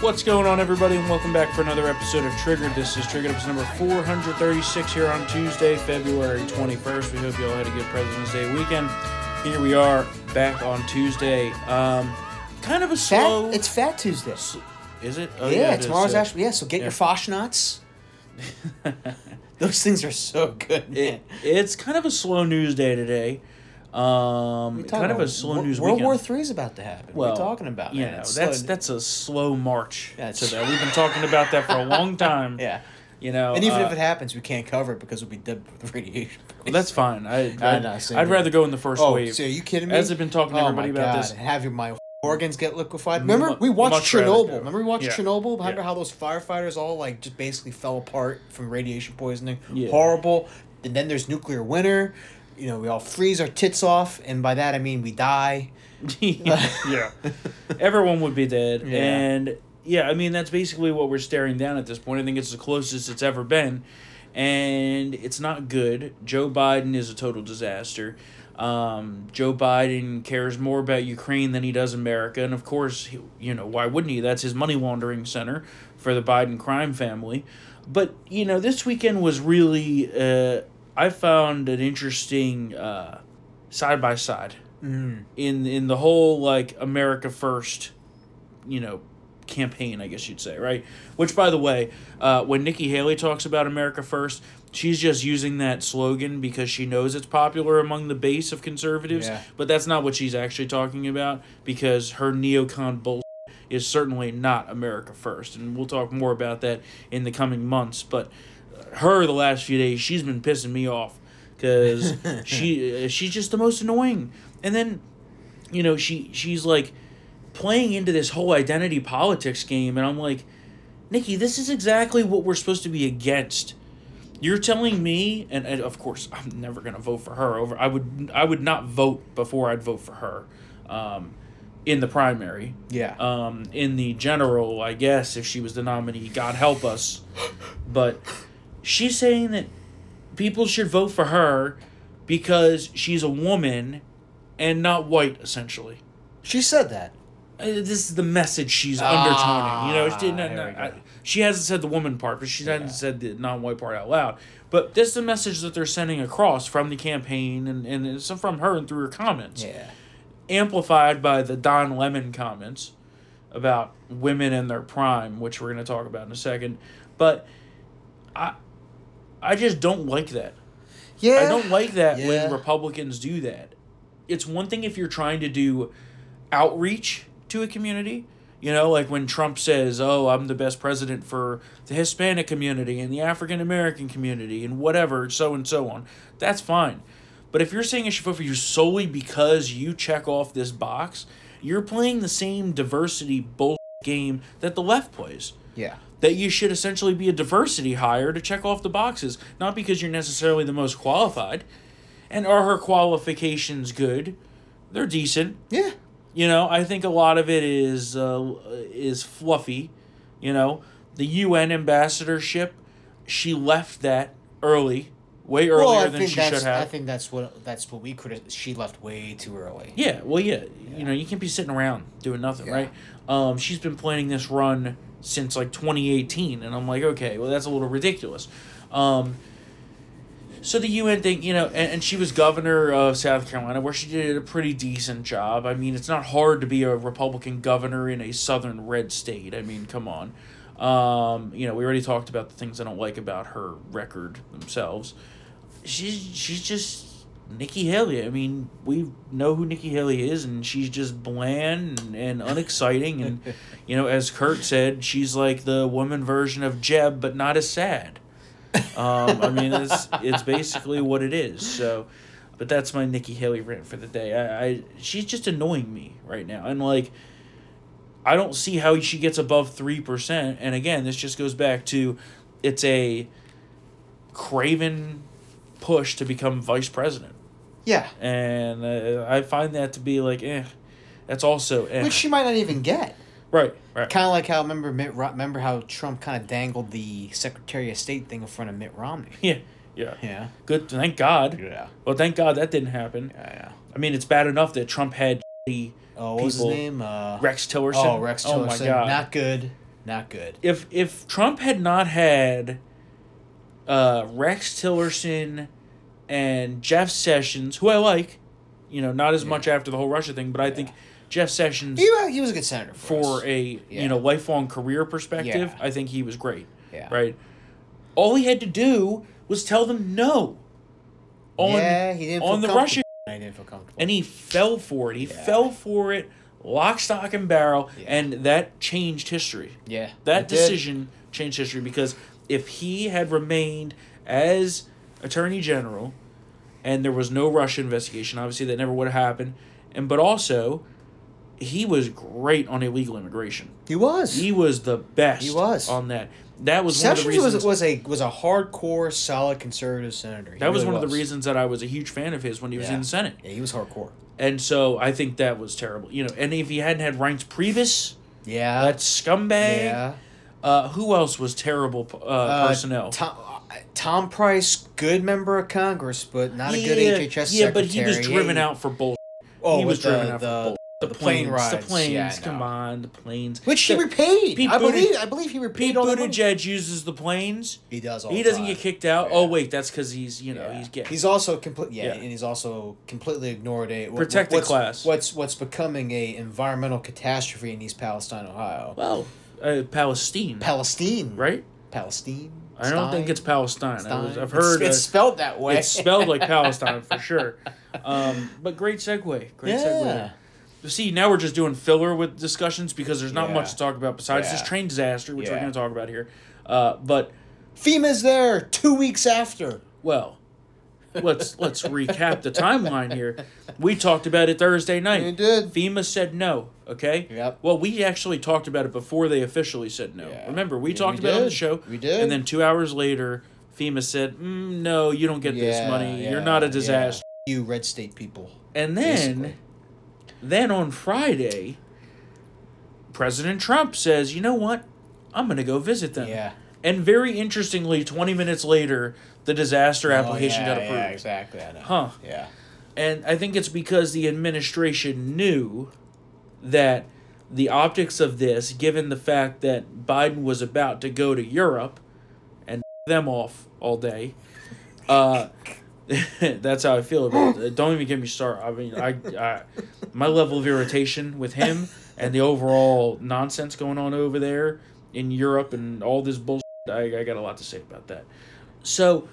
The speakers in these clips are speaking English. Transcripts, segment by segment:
What's going on, everybody, and welcome back for another episode of Triggered. This is Triggered episode number 436 here on Tuesday, February 21st. We hope you all had a good President's Day weekend. Here we are back on Tuesday. Um, kind of a slow. Fat, it's Fat Tuesday. is it? Oh, yeah, it is, tomorrow's actually yeah. So get yeah. your Foshnuts. Those things are so good. It, it's kind of a slow news day today. Um, kind of a slow news World weekend. War Three is about to happen. well, what are you talking about? Know, that's slow- that's a slow march Yeah, to that. We've been talking about that for a long time. yeah. You know, And even uh, if it happens, we can't cover it because we'll be dead with radiation. Well, that's fine. I, I'd, I know, same I'd rather go in the first oh, wave. so are you kidding me? As I've been talking to oh everybody about God. this. have your my organs get liquefied. Remember, we watched Chernobyl. Remember we watched Yeah. Chernobyl? Remember Yeah. how those firefighters all like just basically fell apart from radiation poisoning? Yeah. Horrible. And then there's nuclear winter. You know, we all freeze our tits off, and by that I mean we die. yeah. Everyone would be dead. Yeah. And yeah, I mean, that's basically what we're staring down at this point. I think it's the closest it's ever been. And it's not good. Joe Biden is a total disaster. Um, Joe Biden cares more about Ukraine than he does America. And of course, he, you know, why wouldn't he? That's his money laundering center for the Biden crime family. But, you know, this weekend was really, uh, I found an interesting side by side Mm. in in the whole like America First, you know, campaign. I guess you'd say, right? Which, by the way, uh, when Nikki Haley talks about America First, she's just using that slogan because she knows it's popular among the base of conservatives. Yeah. But that's not what she's actually talking about because her neocon bull is certainly not America First, and we'll talk more about that in the coming months. But her, the last few days, she's been pissing me off because she uh, she's just the most annoying. And then, you know, she she's like playing into this whole identity politics game, and I'm like, Nikki, this is exactly what we're supposed to be against. You're telling me, and, and of course, I'm never gonna vote for her. Over, I would I would not vote before I'd vote for her, um, in the primary. Yeah. Um, in the general, I guess if she was the nominee, God help us. But she's saying that people should vote for her because she's a woman and not white, essentially. she said that. Uh, This is the message she's Ah, undertoning. You know, she, didn't. I- she hasn't said the woman part, but she hasn't said the non-white part out loud. But this is the message that they're sending across from the campaign and, and it's from her and through her comments Yeah. amplified by the Don Lemon comments about women in their prime, which we're going to talk about in a second. But I I just don't like that. Yeah. I don't like that Yeah. when Republicans do that. It's one thing if you're trying to do outreach to a community, you know, like when Trump says, "Oh, I'm the best president for the Hispanic community and the African American community and whatever, so and so on." That's fine. But if you're saying I should vote for you solely because you check off this box, you're playing the same diversity bull game that the left plays Yeah. That you should essentially be a diversity hire to check off the boxes, not because you're necessarily the most qualified. And are her qualifications good? They're decent. Yeah. You know, I think a lot of it is uh, is fluffy. You know, the UN ambassadorship, she left that early, way earlier well, than she should have. I think that's what that's what we could. She left way too early. Yeah, well, yeah, you know, you can't be sitting around doing nothing, Yeah. right? Um, she's been planning this run since like 2018, and I'm like, okay, well, that's a little ridiculous. Um, so the UN thing, you know, and, and she was governor of South Carolina, where she did a pretty decent job. I mean, it's not hard to be a Republican governor in a southern red state. I mean, come on. Um, you know, we already talked about the things I don't like about her record themselves. She's she's just Nikki Haley. I mean, we know who Nikki Haley is, and she's just bland and, and unexciting. And you know, as Kurt said, she's like the woman version of Jeb, but not as sad. Um, I mean, it's it's basically what it is. So, but that's my Nikki Haley rant for the day. I, I she's just annoying me right now, and like. I don't see how she gets above 3%. And again, this just goes back to it's a craven push to become vice president. Yeah. And uh, I find that to be like, eh, that's also eh. Which she might not even get. right, right. Kind of like how remember Mitt remember how Trump kind of dangled the Secretary of State thing in front of Mitt Romney. Yeah, yeah. Yeah. Good. Thank God. Yeah. Well, thank God that didn't happen. Yeah. Yeah. I mean, it's bad enough that Trump had Oh, what was his name? Uh, Rex Tillerson. oh, Rex Tillerson. Oh my God. Not good. not good. if if Trump had not had uh, Rex Tillerson and Jeff Sessions, who I like, you know, not as much after the whole Russia thing, but I think Jeff Sessions He, he was a good senator for, for a Yeah. you know lifelong career perspective, Yeah. I think he was great. Yeah. Right. All he had to do was tell them no. On yeah, he didn't feel on the. Russia I didn't feel comfortable. and he fell for it. He Yeah. fell for it, lock, stock, and barrel, Yeah. and that changed history. yeah, That it did. decision changed history because if he had remained as attorney general, and there was no Russia investigation, obviously that never would have happened. And but also, he was great on illegal immigration. He was. He was the best. He was. on that. That was one of the Sessions reasons. was was a was a hardcore, solid conservative senator. He that was really one of the reasons that I was a huge fan of his when he was Yeah. in the Senate. Yeah, he was hardcore. And so I think that was terrible. You know, and if he hadn't had Reince Priebus, Yeah. that scumbag. yeah. Uh, who else was terrible uh, Uh, personnel? Tom, Tom Price, good member of Congress, but not a good Yeah, HHS Yeah, secretary. but he was driven Yeah, out for bull. Oh, he was with driven the, out for the, bull. the, plane planes, rides. the planes. Yeah, come on, the planes. Which he repaid. Pete I believe. I believe he repaid Pete all the. Buttigieg uses the planes. He does. All He the doesn't time. get kicked out. Yeah. Oh wait, that's because he's you know Yeah. he's gay. He's also complete. Yeah, Yeah. and he's also completely ignored a what- Protected what's, class. What's what's becoming a environmental catastrophe in East Palestine, Ohio. well, uh, Palestine, Palestine, right? Palestine. I don't think it's Palestine. I Stein? was, I've heard it's, uh, spelled that way. it's spelled like Palestine for sure. Um, but great segue. Great segue. See, now we're just doing filler with discussions because there's not Yeah. much to talk about besides Yeah. this train disaster, which we're going to talk about here. Uh, but FEMA's there two weeks after. well, let's let's recap the timeline here. We talked about it Thursday night. We did. FEMA said no. Okay. Yep. Well, we actually talked about it before they officially said no. Yeah. Remember, we Yeah, talked we about it on the show. We did. And then two hours later, FEMA said, mm, "No, you don't get this Yeah, money. You're not a disaster." You red state people. And then, Basically. then on Friday, President Trump says, "You know what? I'm going to go visit them." Yeah. And very interestingly, 20 minutes later, the disaster application oh, yeah, got approved. Yeah, exactly. I know. Huh. Yeah. And I think it's because the administration knew that the optics of this, given the fact that Biden was about to go to Europe and them off all day, uh, that's how I feel about it. Don't even get me started. I mean, I, I, my level of irritation with him and the overall nonsense going on over there in Europe and all this bullshit, I, I got a lot to say about that. So,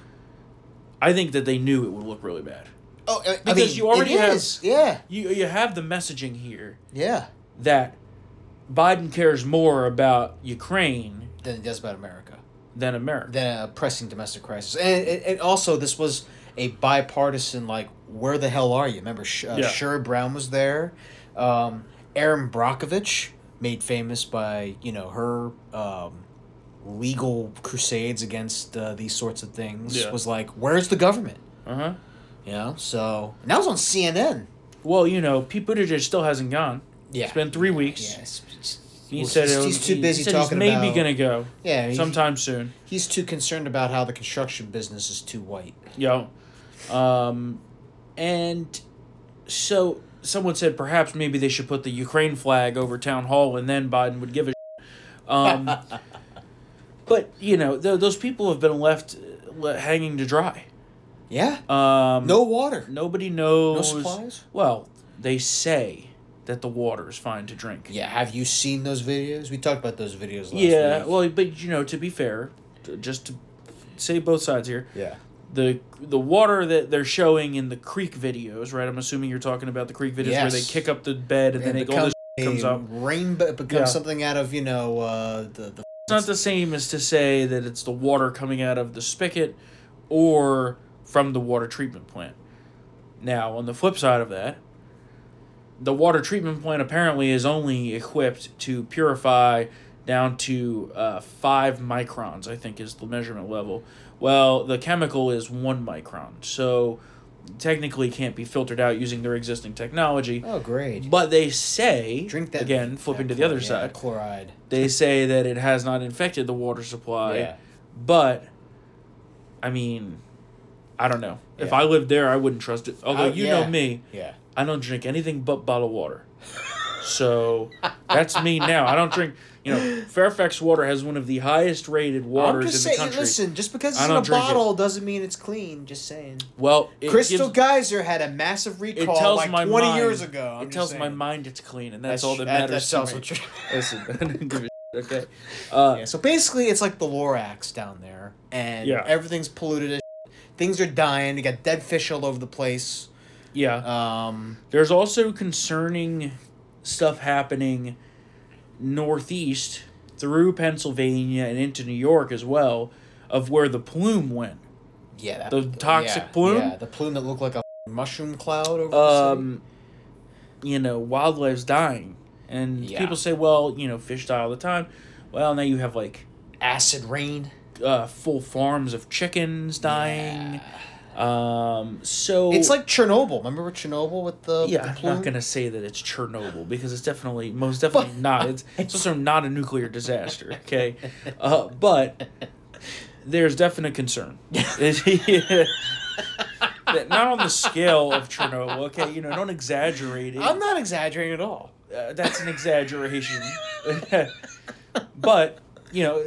I think that they knew it would look really bad. Oh, I- I Because mean, you already have- is. Yeah. you you have the messaging here Yeah. that Biden cares more about Ukraine Than it does about America. than America. Than a pressing domestic crisis, and, and, and also this was a bipartisan. Like, where the hell are you? Remember, Sh- uh, Yeah. Sherrod Brown was there. Um, Erin Brockovich, made famous by you know her um, legal crusades against uh, these sorts of things, Yeah. was like, "Where's the government?" Uh huh. You know, so and that was on CNN. Well, you know, Pete Buttigieg still hasn't gone. Yeah, It's been three weeks. Yeah, it's- He well, said he's, it'll- he's too busy said talking he's maybe about. gonna go yeah, he- sometime soon. He's too concerned about how the construction business is too white. Yo, um, and so someone said perhaps maybe they should put the Ukraine flag over town hall, and then Biden would give a. Um, but you know, th- those people have been left le- hanging to dry. Yeah, Um, no water. Nobody knows. No supplies? Well, they say that the water is fine to drink. Yeah, have you seen those videos? We talked about those videos last Yeah, week. well, but you know, to be fair, t- just to say both sides here, yeah. the the water that they're showing in the creek videos, right? I'm assuming you're talking about the creek videos where they kick up the bed and then it all this comes up. It becomes Yeah. something out of you know uh, the the. It's not the same as to say that it's the water coming out of the spigot or from the water treatment plant. Now, on the flip side of that, the water treatment plant apparently is only equipped to purify down to uh, five microns, I think is the measurement level. Well, the chemical is one micron, so technically can't be filtered out using their existing technology. Oh, great! But they say, Drink that again, flipping that to the other yeah, side, Chloride. they say that it has not infected the water supply. Yeah. But, I mean, I don't know. If I lived there, I wouldn't trust it. Although Uh, you yeah. know me, Yeah. I don't drink anything but bottled water. So that's me now. I don't drink. You know, Fairfax water has one of the highest rated I'm waters just in the saying. country. Listen, just because I it's in don't a drink it. bottle doesn't mean it's clean. Just saying. Well, it Crystal gives- Geyser had a massive recall tells like my 20 mind, years ago. I'm it just tells my saying. mind it's clean, and that's, That's all that matters. that tells to me. what you're- Listen, I don't give a shit, okay. Uh, Yeah, so basically, it's like the Lorax down there, and Yeah. everything's polluted. As Things are dying. You got dead fish all over the place. yeah. Um, There's also concerning stuff happening northeast through Pennsylvania and into New York as well, of where the plume went. yeah, that, The toxic yeah, plume? Yeah, the plume that looked like a mushroom cloud over the Um, you know, wildlife's dying, and Yeah. people say, well, you know, fish die all the time. Well, now you have like. Acid rain. uh, full farms of chickens dying. Um, so It's like Chernobyl. Remember Chernobyl with the yeah, the I'm not gonna say that it's Chernobyl because it's definitely most definitely But- not. It's, it's also not a nuclear disaster. Okay, uh, but there's definite concern. Not on the scale of Chernobyl. Okay, you know, don't exaggerate it. I'm not exaggerating at all. Uh, that's an exaggeration. but you know,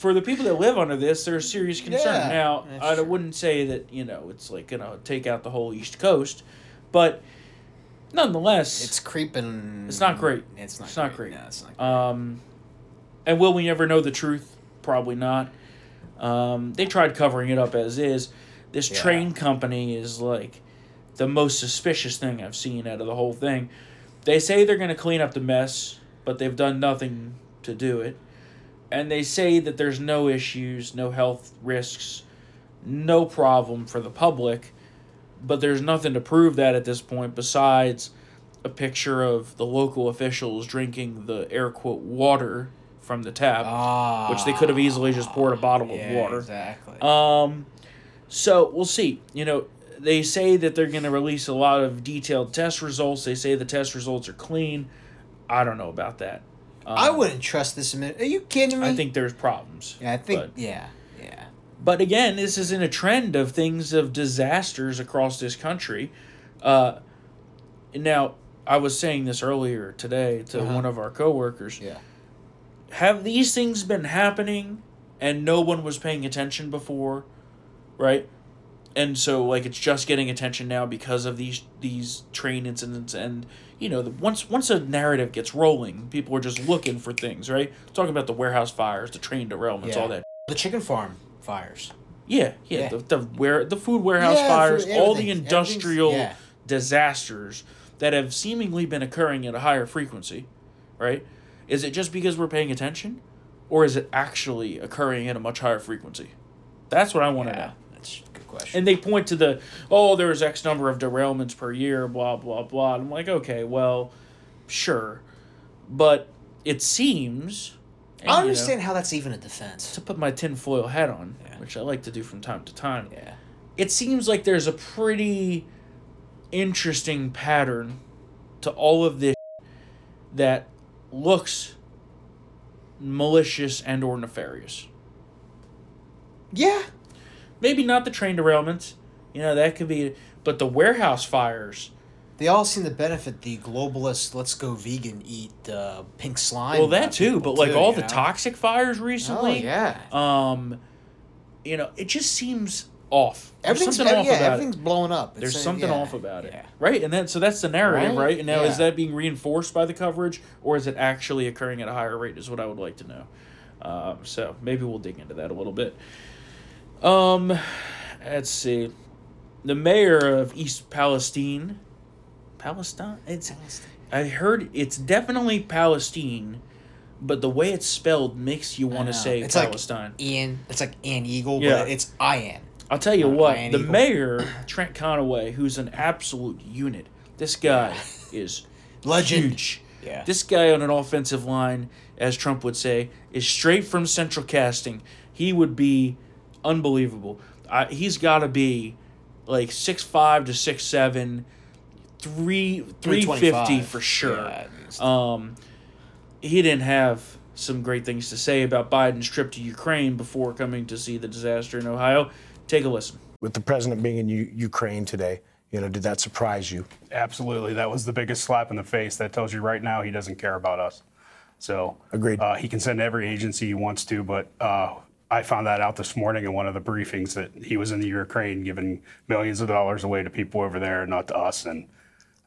for the people that live under this, there's serious concern. Yeah, now, I true. wouldn't say that you know it's like gonna take out the whole East Coast, but nonetheless, It's creeping. It's not great. It's not. It's not great. No, it's not. Um, and will we ever know the truth? Probably not. Um, they tried covering it up as is. This Yeah. train company is like the most suspicious thing I've seen out of the whole thing. They say they're going to clean up the mess, but they've done nothing to do it. And they say that there's no issues, no health risks, no problem for the public, but there's nothing to prove that at this point besides a picture of the local officials drinking the air quote water from the tap, Ah, which they could have easily just poured a bottle yeah, of water. Exactly. Um, so we'll see. You know, they say that they're going to release a lot of detailed test results. They say the test results are clean. I don't know about that. Um, I wouldn't trust this. Are you kidding me? I think there's problems. Yeah, I think. but- yeah, yeah. But again, this is in a trend of things of disasters across this country. Uh, now, I was saying this earlier today to Uh-huh. one of our coworkers. Yeah. Have these things been happening and no one was paying attention before, right? And so like it's just getting attention now because of these these train incidents and you know the, once once a narrative gets rolling, people are just looking for things, right? Talking about the warehouse fires, the train derailments, Yeah. all that. The chicken farm fires. Yeah, yeah, Yeah. The, the where the food warehouse Yeah, fires, food- all the industrial disasters that have seemingly been occurring at a higher frequency, right? Is it just because we're paying attention, or is it actually occurring at a much higher frequency? That's what I want to know. That's a good question. And they point to the oh, there's X number of derailments per year, blah blah blah. And I'm like, okay, well, sure, but it seems. and, I you know, understand how that's even a defense. to put my tinfoil hat on, Yeah. which I like to do from time to time Yeah. it seems like there's a pretty interesting pattern to all of this that looks malicious and or nefarious. Yeah. Maybe not the train derailments, you know, that could be but the warehouse fires. They all seem to benefit the globalist let's go vegan eat uh, pink slime. well that too, people but like too, all you the know? toxic fires recently. Oh yeah. Um you know, it just seems off. There's Everything's something off yeah, about it. blowing up. It's There's a- something yeah, off about it, yeah. right? And then so that's the narrative, Right? right? And now is that being reinforced by the coverage, or is it actually occurring at a higher rate? Is what I would like to know. Um, so maybe we'll dig into that a little bit. Um, let's see. The mayor of East Palestine, Palestine. It's I heard it's definitely Palestine, but the way it's spelled makes you want to say It's like- Palestine. Ian. It's like An Eagle, Yeah. but it's Ian. I'll tell you Uh, what, Ian the Eagle. mayor, Trent Conaway, who's an absolute unit, this guy is Legend. huge. Yeah. This guy on an offensive line, as Trump would say, is straight from central casting. He would be unbelievable. I, he's got to be like six five to six seven, three three fifty for sure. Yeah, Um, he didn't have some great things to say about Biden's trip to Ukraine before coming to see the disaster in Ohio. Take a listen. with the president being in U- Ukraine today, You know, did that surprise you? Absolutely. That was the biggest slap in the face. That tells you right now he doesn't care about us. So Agreed. Uh, he can send every agency he wants to, but uh, I found that out this morning in one of the briefings that he was in the Ukraine giving millions of dollars away to people over there, not to us, and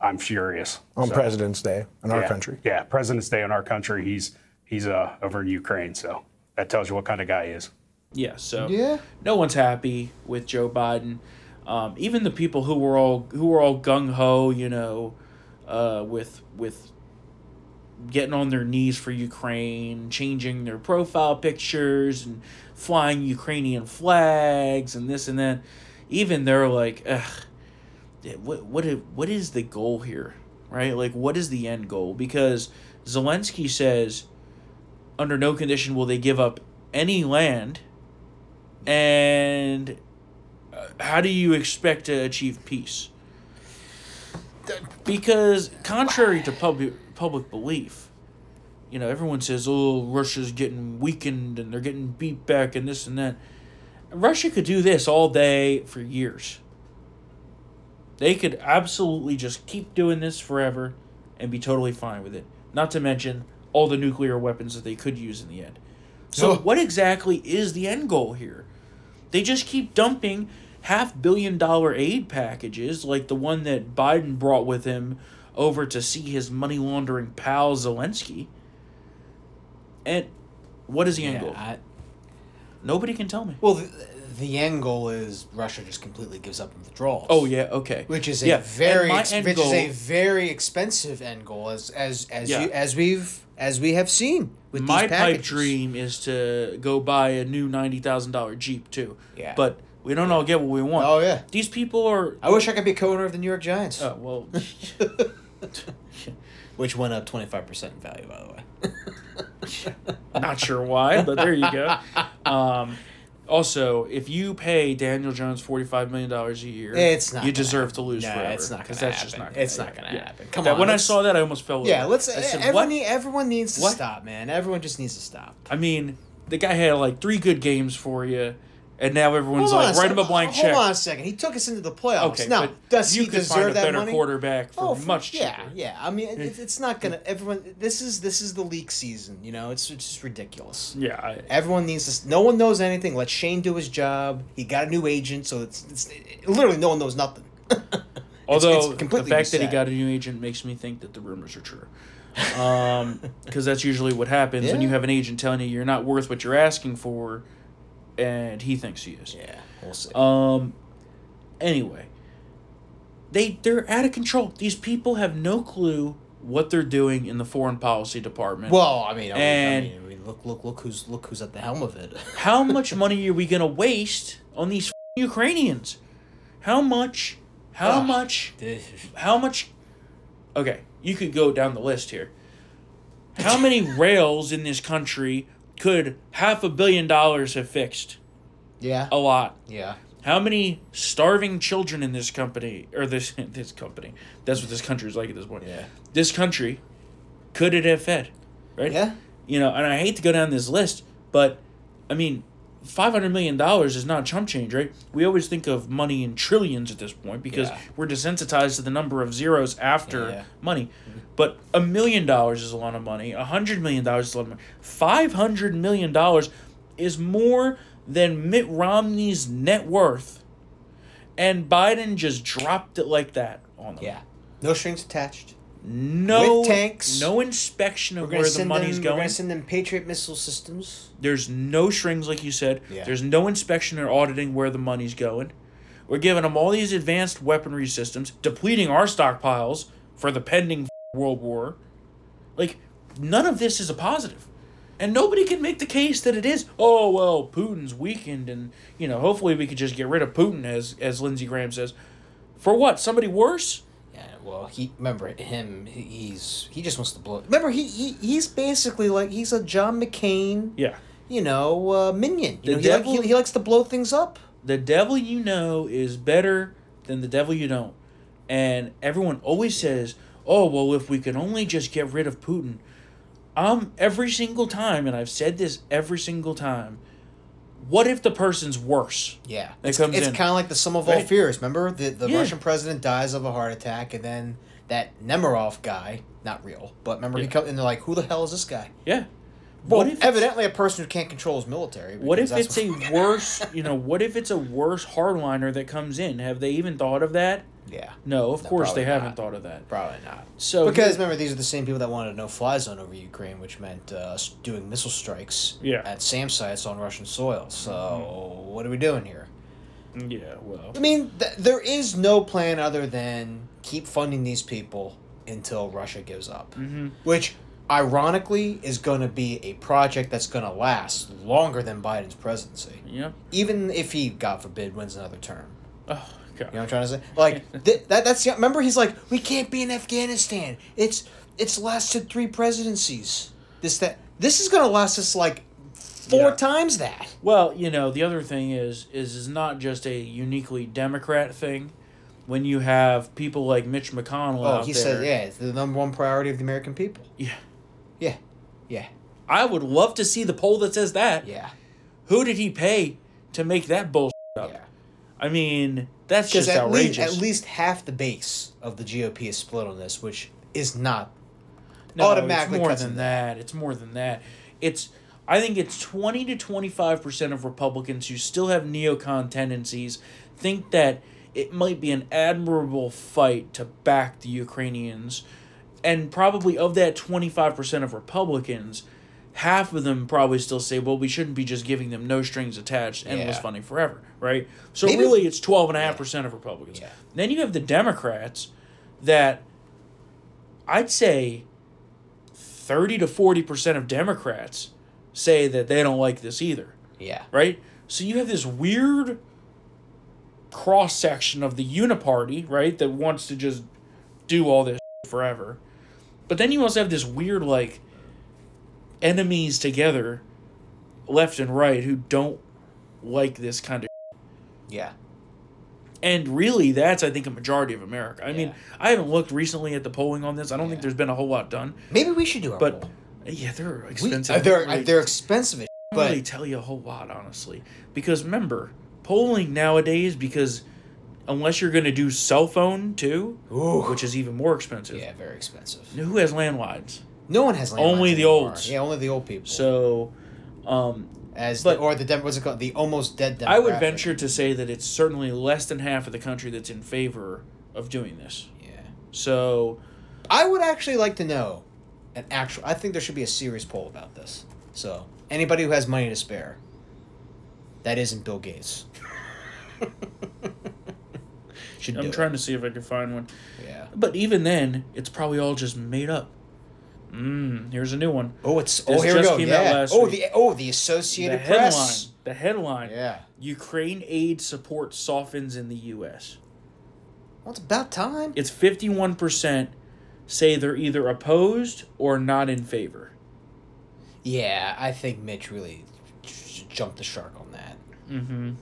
I'm furious. On So, President's Day in our yeah, country. Yeah, President's Day in our country. He's he's uh, over in Ukraine, so that tells you what kind of guy he is. Yeah, so Yeah. no one's happy with Joe Biden. Um, even the people who were all who were all gung ho, you know, uh, with with getting on their knees for Ukraine, changing their profile pictures and flying Ukrainian flags and this and that. Even they're like, ugh, what what what is the goal here, right? Like, what is the end goal? Because Zelensky says, under no condition will they give up any land and uh, how do you expect to achieve peace? Because contrary to public public belief, you know, everyone says, "Oh, Russia's getting weakened and they're getting beat back and this and that." Russia could do this all day for years. They could absolutely just keep doing this forever and be totally fine with it. Not to mention all the nuclear weapons that they could use in the end. So, Oh. what exactly is the end goal here? They just keep dumping half billion dollar aid packages like the one that Biden brought with him over to see his money laundering pal Zelensky. And what is the end Yeah, goal? I, Nobody can tell me. well, the, the end goal is Russia just completely gives up and withdraws. Oh yeah, okay. which is a Yeah, and very ex- end which is a very expensive end goal as as as Yeah. you as we've as we have seen with My these pipe dream is to go buy a new ninety thousand dollar Jeep too. Yeah. But we don't all get what we want. Oh yeah, These people are. I wish I could be co-owner of the New York Giants, Oh well. which went up twenty five percent in value, by the way. Not sure why, but there you go. Um, also, if you pay Daniel Jones forty five million dollars a year, It's not You deserve happen. to lose No, forever. it's not because that's just happen. not. It's not gonna yeah. happen. Come That- on, When I saw that, I almost fell. Yeah, over. let's. I said, everyone, need, everyone needs to What? stop, man. Everyone just needs to stop. I mean, the guy had like three good games for you, and now everyone's Hold like, write him a blank Hold check. Hold on a second. He took us into the playoffs. Okay, now, does you he could deserve find a that better money? quarterback for Oh, much cheaper. Yeah, yeah. I mean, it, it's not gonna. Everyone, this is this is the leak season. You know, it's, it's just ridiculous. Yeah, I, Everyone needs to. No one knows anything. Let Schoen do his job. He got a new agent, so it's, it's literally no one knows nothing. Although it's completely the fact that he got a new agent makes me think that the rumors are true. Um, because that's usually what happens when you have an agent telling you you're not worth what you're asking for, and he thinks he is. yeah, we'll see. Um. Anyway, they they're out of control. These people have no clue what they're doing in the foreign policy department. well, I mean, I mean, and- I mean, look, look, look who's look who's at the helm of it. how much money are we gonna waste on these Ukrainians? How much? How much? How much? Okay, you could go down the list here. How many rails in this country could half a billion dollars have fixed? yeah, A lot. yeah. How many starving children in this company or this this company? That's what this country is like at this point. Yeah. This country could it have fed? Right? Yeah. You know, and I hate to go down this list, but I mean, five hundred million dollars is not chump change, right? We always think of money in trillions at this point because Yeah. we're desensitized to the number of zeros after Yeah. money. But a million dollars is a lot of money. A hundred million dollars is a lot of money. Five hundred million dollars is more than Mitt Romney's net worth. And Biden just dropped it like that on them. Yeah. No strings attached. No With tanks. No inspection of where the money's them. We're going. gonna send them Patriot missile systems. There's no strings, like you said. Yeah. There's no inspection or auditing where the money's going. We're giving them all these advanced weaponry systems, depleting our stockpiles for the pending world war. Like, none of this is a positive. And nobody can make the case that it is. Oh, well, Putin's weakened, and, you know, hopefully we could just get rid of Putin, as, as Lindsey Graham says. For what? Somebody worse? Well, he remember him. He's he just wants to blow. Remember, he, he he's basically like he's a John McCain, Yeah. you know, uh, minion. The know, he, like, devil- he, he likes to blow things up. the devil you know is better than the devil you don't. And everyone always says, oh, well, if we could only just get rid of Putin. Um, every single time, and I've said this every single time, what if the person's worse? Yeah, That it's, comes it's in. kind of like the sum of all Right. fears. Remember, the the Yeah. Russian president dies of a heart attack, and then that Nemerov guy, not real, but remember he comes come and they're like, "Who the hell is this guy?" Yeah. Well, what if evidently a person who can't control his military. What if it's a worse, you know, what if it's a worse hardliner that comes in? Have they even thought of that? Yeah, No, of No, course they haven't not. thought of that. probably not. So Because remember, these are the same people that wanted a no-fly zone over Ukraine, which meant uh, us doing missile strikes Yeah. Mm-hmm. at SAM sites on Russian soil. So what are we doing here? yeah, well, I mean, th- there is no plan other than keep funding these people until Russia gives up. Mm-hmm. Which, ironically, is going to be a project that's going to last longer than Biden's presidency. yeah. Even if he, God forbid, wins another term. Oh. You know what I'm trying to say? Like th- that. That's remember he's like, we can't be in Afghanistan. It's it's lasted three presidencies. This that this is going to last us like four Yeah. times that. Well, you know, the other thing is is is not just a uniquely Democrat thing. When you have people like Mitch McConnell Oh, out he there, said, yeah, it's the number one priority of the American people. yeah. Yeah, yeah, I would love to see the poll that says that. yeah, Who did he pay to make that bullshit up? yeah. I mean, that's just at least outrageous. at least half the base of the GOP is split on this, which is not No, automatically it's more than into that. It's more than that. It's I think it's twenty to twenty five percent of Republicans who still have neocon tendencies think that it might be an admirable fight to back the Ukrainians, and probably of that twenty five percent of Republicans, half of them probably still say, "Well, we shouldn't be just giving them no strings attached, endless Yeah. funding forever." Right. So Maybe- really, it's twelve and a half percent of Republicans. Yeah. Then you have the Democrats that I'd say 30 to 40% of Democrats say that they don't like this either, yeah. right? So you have this weird cross section of the uniparty, right, that wants to just do all this forever. But then you also have this weird like enemies together left and right who don't like this kind of Yeah. and really that's I think a majority of America. I mean, I haven't looked recently at the polling on this. I don't think there's been a whole lot done. Maybe we should do our But poll. yeah, they're We, expensive. uh, they're They don't they're expensive, as don't really tell you a whole lot, honestly. Because remember, polling nowadays, because unless you're going to do cell phone too, Ooh. which is even more expensive. yeah, very expensive. Who has landlines? No one has landlines Only the anymore. olds. Yeah, only the old people. So, um, as but- the, or the dem- what's it called? The almost dead. Demographic. I would venture to say that it's certainly less than half of the country that's in favor of doing this. Yeah. So, I would actually like to know an actual. I think there should be a serious poll about this. So anybody who has money to spare, that isn't Bill Gates. I'm trying it. to see if I can find one. Yeah. But even then, it's probably all just made up. Mm, here's a new one. Oh, it's This oh here we go. Yeah. Oh week. the oh the The Associated headline. Press. The headline. Yeah. Ukraine aid support softens in the U.S. Well, it's about time. It's 51% say they're either opposed or not in favor. Yeah, I think Mitch really j- jumped the shark on that. Mhm.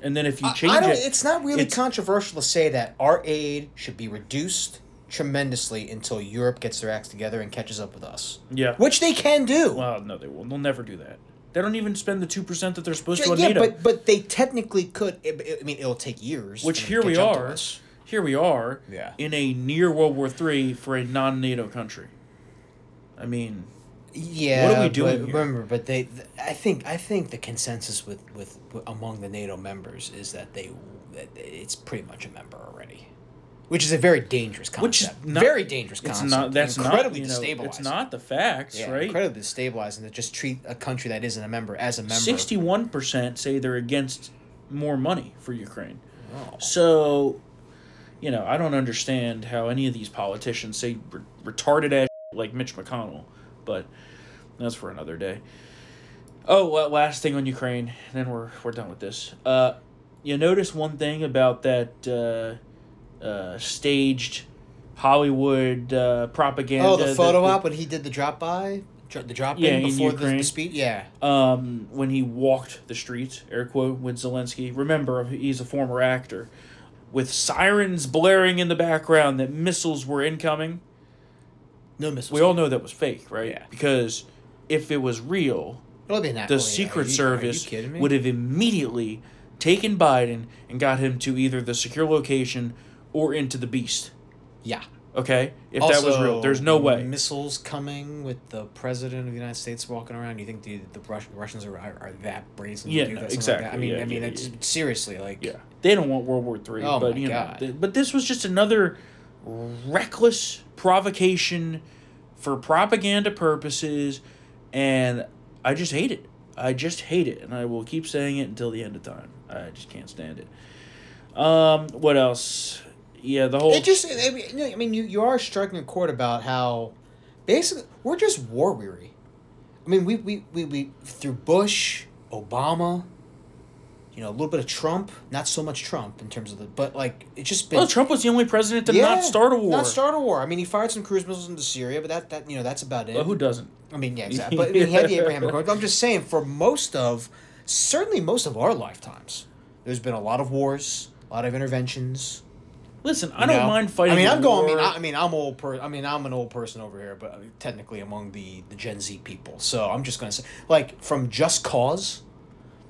And then if you I- change I don't, it, it's not really it's- controversial to say that our aid should be reduced tremendously until Europe gets their acts together and catches up with us, yeah. which they can do. Well, no, they won't. They'll never do that. They don't even spend the two percent that they're supposed to yeah, but but they technically could. I mean, it'll take years. Which here we catch up to are. Here we are. Yeah. In a near World War Three for a non-NATO country. I mean, Yeah. What are we doing But here? remember, but they. th- I think I think the consensus with, with with among the NATO members is that they that it's pretty much a member already, which is a very dangerous concept. which is not, very dangerous It's not. That's incredibly not. You know, destabilizing. it's not the facts, Yeah, right? incredibly destabilizing to just treat a country that isn't a member as a member. Sixty-one percent say they're against more money for Ukraine. Oh. So, you know, I don't understand how any of these politicians say re- retarded ass like Mitch McConnell, but that's for another day. Oh, well, last thing on Ukraine, then we're we're done with this. Uh, you notice one thing about that uh, uh, staged Hollywood uh, propaganda. Oh, the photo op when he did the drop by, dro- the drop Yeah, in before the, the speech. Yeah, um, when he walked the streets, air quote, with Zelensky. Remember, he's a former actor. With sirens blaring in the background that missiles were incoming. no missiles. We all know that was fake, right? Yeah. Because if it was real, It'll be an the Secret you- Service would have immediately taken Biden and got him to either the secure location or into the beast. Yeah. Okay? If that was real. There's no way. Missiles coming with the president of the United States walking around. You think the the Rus- Russians are, are, are that brazen? to Yeah, do no, that, exactly. Like that? I mean, Yeah, I mean, yeah, it's yeah. seriously like. Yeah. They don't want World War Three. Oh but my you know God. but this was just another reckless provocation for propaganda purposes and I just hate it. I just hate it and I will keep saying it until the end of time. I just can't stand it. Um what else? Yeah, the whole It just, I mean, you you, are striking a chord about how basically we're just war weary. I mean, we, we, we, we, through Bush, Obama, you know, a little bit of Trump, not so much Trump in terms of the, but like, it just been. Well, Trump was the only president to not start a war. Not start a war. I mean, he fired some cruise missiles into Syria, but that, that you know, that's about it. Well, who doesn't? I mean, yeah, exactly. But I mean, he had the Abraham Accords. I'm just saying, for most of, certainly most of our lifetimes, there's been a lot of wars, a lot of interventions. Listen, I don't know? mind fighting. I mean, I'm going. I mean. I, I mean, I'm old. Per, I mean, I'm an old person over here, but technically among the the Gen Z people. So I'm just gonna say, like, from Just Cause,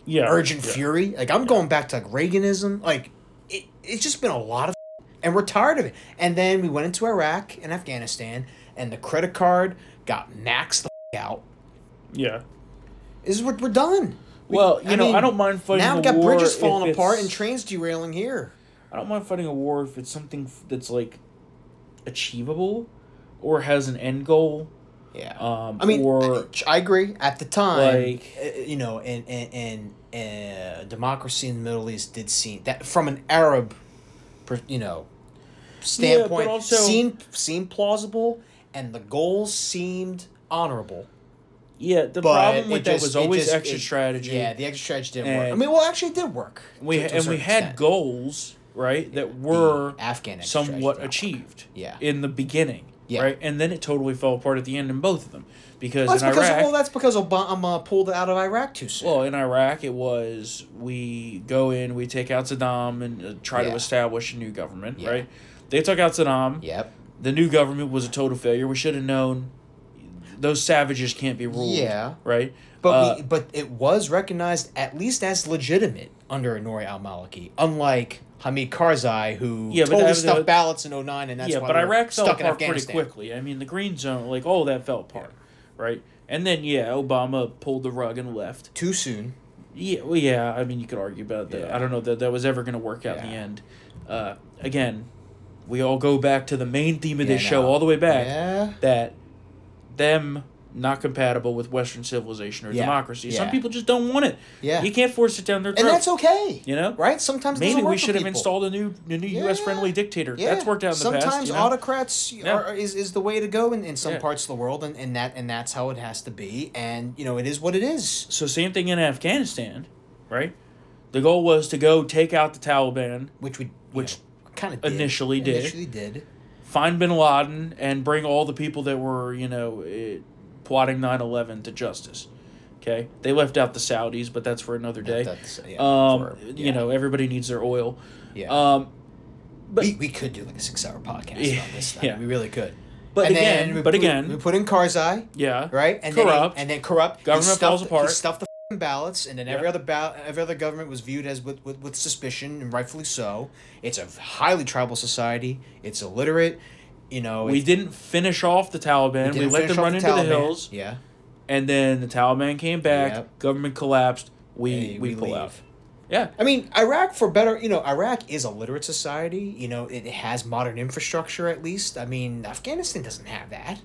yeah, Urgent yeah. Fury. Like, I'm going back to like Reaganism. Like, it, it's just been a lot of, and we're tired of it. And then we went into Iraq and Afghanistan, and the credit card got maxed the out. Yeah. This is what we're done. We- Well, you know, I don't mind fighting Now a we got bridges falling apart and trains derailing here. I don't mind fighting a war if it's something that's like achievable or has an end goal. Yeah. Um, I mean, or I agree. At the time, Like- uh, you know, and and and uh, democracy in the Middle East did seem that from an Arab, you know, standpoint, also- seemed seemed plausible, and the goals seemed honorable. yeah, the But problem with it that was always just- extra it- strategy. Yeah, the extra strategy didn't work. I mean, well, actually, it did work. we to- to and we had extent. goals right that were Afghan somewhat achieved. Yeah. in the beginning. Yeah. Right, and then it totally fell apart at the end in both of them because Well, that's in because Iraq. well, that's because Obama pulled out of Iraq too soon. Well, in Iraq, it was we go in, we take out Saddam, and uh, try to establish a new government. Yeah. Right? They took out Saddam. yep. The new government was a total failure. We should have known those savages can't be ruled. Yeah. Right. But Uh, we, but it was recognized at least as legitimate under Nouri al Maliki, unlike Hamid Karzai, who Yeah, totally that- stuffed that- ballots in 09, and that's yeah, why but we're Iraq fell apart pretty quickly. I mean, the green zone, like, oh, that fell apart, right? And then yeah, Obama pulled the rug and left. Too soon. Yeah, well, yeah. I mean, you could argue about that. Yeah. I don't know that that was ever going to work out in the end. Uh, again, we all go back to the main theme of Yeah, this show all the way back. Yeah. That them not compatible with Western civilization or Yeah, democracy. Some people just don't want it. Yeah. You can't force it down their throat. And that's okay. You know? Right? Sometimes Maybe we should have people. installed a new, a new U.S. friendly dictator. Yeah. That's worked out in the Sometimes past. you know? autocrats are, is, is the way to go in, in some Yeah. parts of the world, and, and that and that's how it has to be. And you know, it is what it is. So same thing in Afghanistan, right? The goal was to go take out the Taliban, Which we Which kind of initially did. Initially did. find Bin Laden, and bring all the people that were you know eh, plotting 9-11 to justice. Okay, they left out the Saudis, but that's for another day. Yeah, um, for- you know, everybody needs their oil. Yeah. Um, but we, we could do like a six hour podcast Yeah, about this stuff. yeah. We really could. But And again- we but put- again- we put in Karzai, yeah, right? And corrupt. Then he, and then corrupt. Government stuffed- falls apart. He stuffed the ballots, and then every Yeah. other every other government was viewed as with, with, with suspicion, and rightfully so. It's a highly tribal society. It's illiterate. You know, we didn't finish off the Taliban. We, didn't let them run into the hills, Yeah. and then the Taliban came back. Yep. Government collapsed. We we, we pull leave. out. Yeah, I mean, Iraq for better, you know, Iraq is a literate society. You know, it has modern infrastructure at least. I mean, Afghanistan doesn't have that.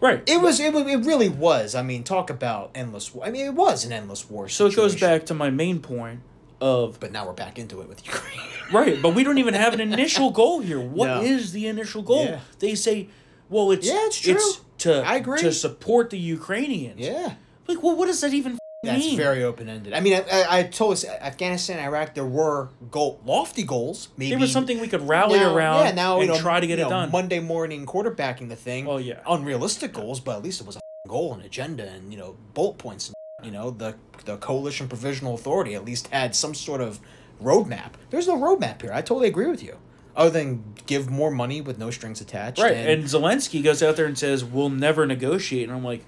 right. It was. It, it really was. I mean, talk about endless. war. I mean, it was an endless war. so it goes back to my main point of But now we're back into it with Ukraine. Right, but we don't even have an initial goal here. What is No. the initial goal? Yeah. They say, well, it's Yeah, it's true. to I agree. to support the Ukrainians. yeah, Like, well, what does that even that's mean? very open ended. I mean, I, I, I told us Afghanistan, Iraq, there were goal, lofty goals. Maybe there was something we could rally now, around Yeah, now and you know, try to get it know, done. Monday morning quarterbacking the thing. Oh, yeah. unrealistic goals, but at least it was a goal and agenda and you know bullet points. And, you know the the coalition provisional authority at least had some sort of roadmap. There's no roadmap here. I totally agree with you. Other than give more money with no strings attached. Right, and Zelensky goes out there and says, "We'll never negotiate," and I'm like,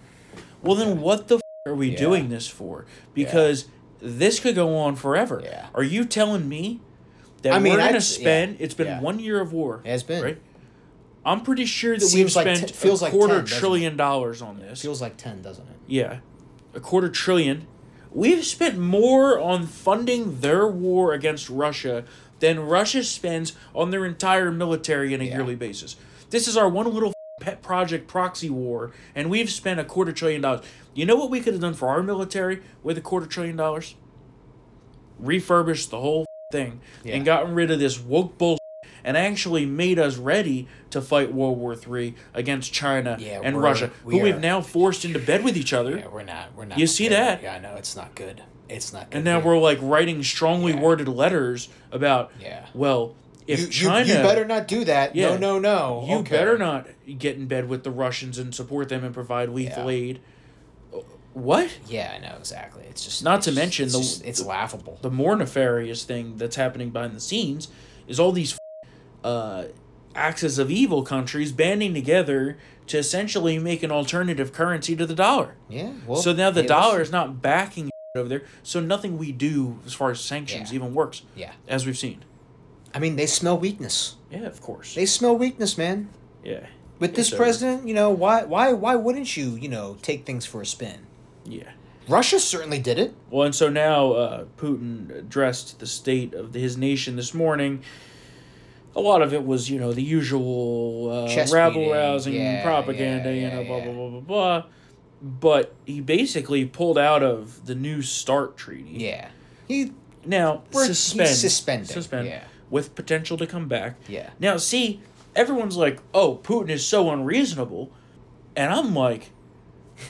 "Well, then what the f- are we Yeah. doing this for? Because this could go on forever. Yeah. Are you telling me that I mean, we're going to spend? yeah, It's been yeah. one year of war. It has been. right. I'm pretty sure that we've like spent t- feels a like quarter 10, doesn't trillion dollars on this. Feels like ten, doesn't it? Yeah, a quarter trillion. We've spent more on funding their war against Russia than Russia spends on their entire military on a Yeah. yearly basis. This is our one little pet project proxy war, and we've spent a quarter trillion dollars. You know what we could have done for our military with a quarter trillion dollars? Refurbished the whole thing Yeah. and gotten rid of this woke bull and actually made us ready to fight World War Three against China Yeah, and Russia, we who we've now forced into bed with each other. Yeah, we're not. We're not. You see that? Yeah, I know it's not good. It's not good. And now we're like writing strongly Yeah. worded letters about, Yeah. well, if you, you- China, you, better not do that. Yeah. No, no, no. you Okay. better not get in bed with the Russians and support them and provide lethal Yeah. aid. Uh, what? Yeah, I know exactly. It's just Not it's to just- mention it's, the- just- it's laughable. The more nefarious thing that's happening behind the scenes is all these uh, axis of evil countries banding together to essentially make an alternative currency to the dollar. Yeah. Well, so now the dollar is not backing over there. So nothing we do as far as sanctions Yeah. even works, Yeah. as we've seen. I mean, they smell weakness. Yeah, of course. They smell weakness, man. yeah. With this over. president, you know, why, why, why wouldn't you, you know, take things for a spin? Yeah. Russia certainly did it. Well, and so now uh, Putin addressed the state of his nation this morning. A lot of it was, you know, the usual uh, rabble rousing Yeah, propaganda, yeah, you yeah, know, blah, blah, blah, blah, blah. But he basically pulled out of the New START treaty. Yeah. He. Now, he's suspend. suspending, Suspend. yeah. With potential to come back. Yeah. Now, see, everyone's like, oh, Putin is so unreasonable. And I'm like,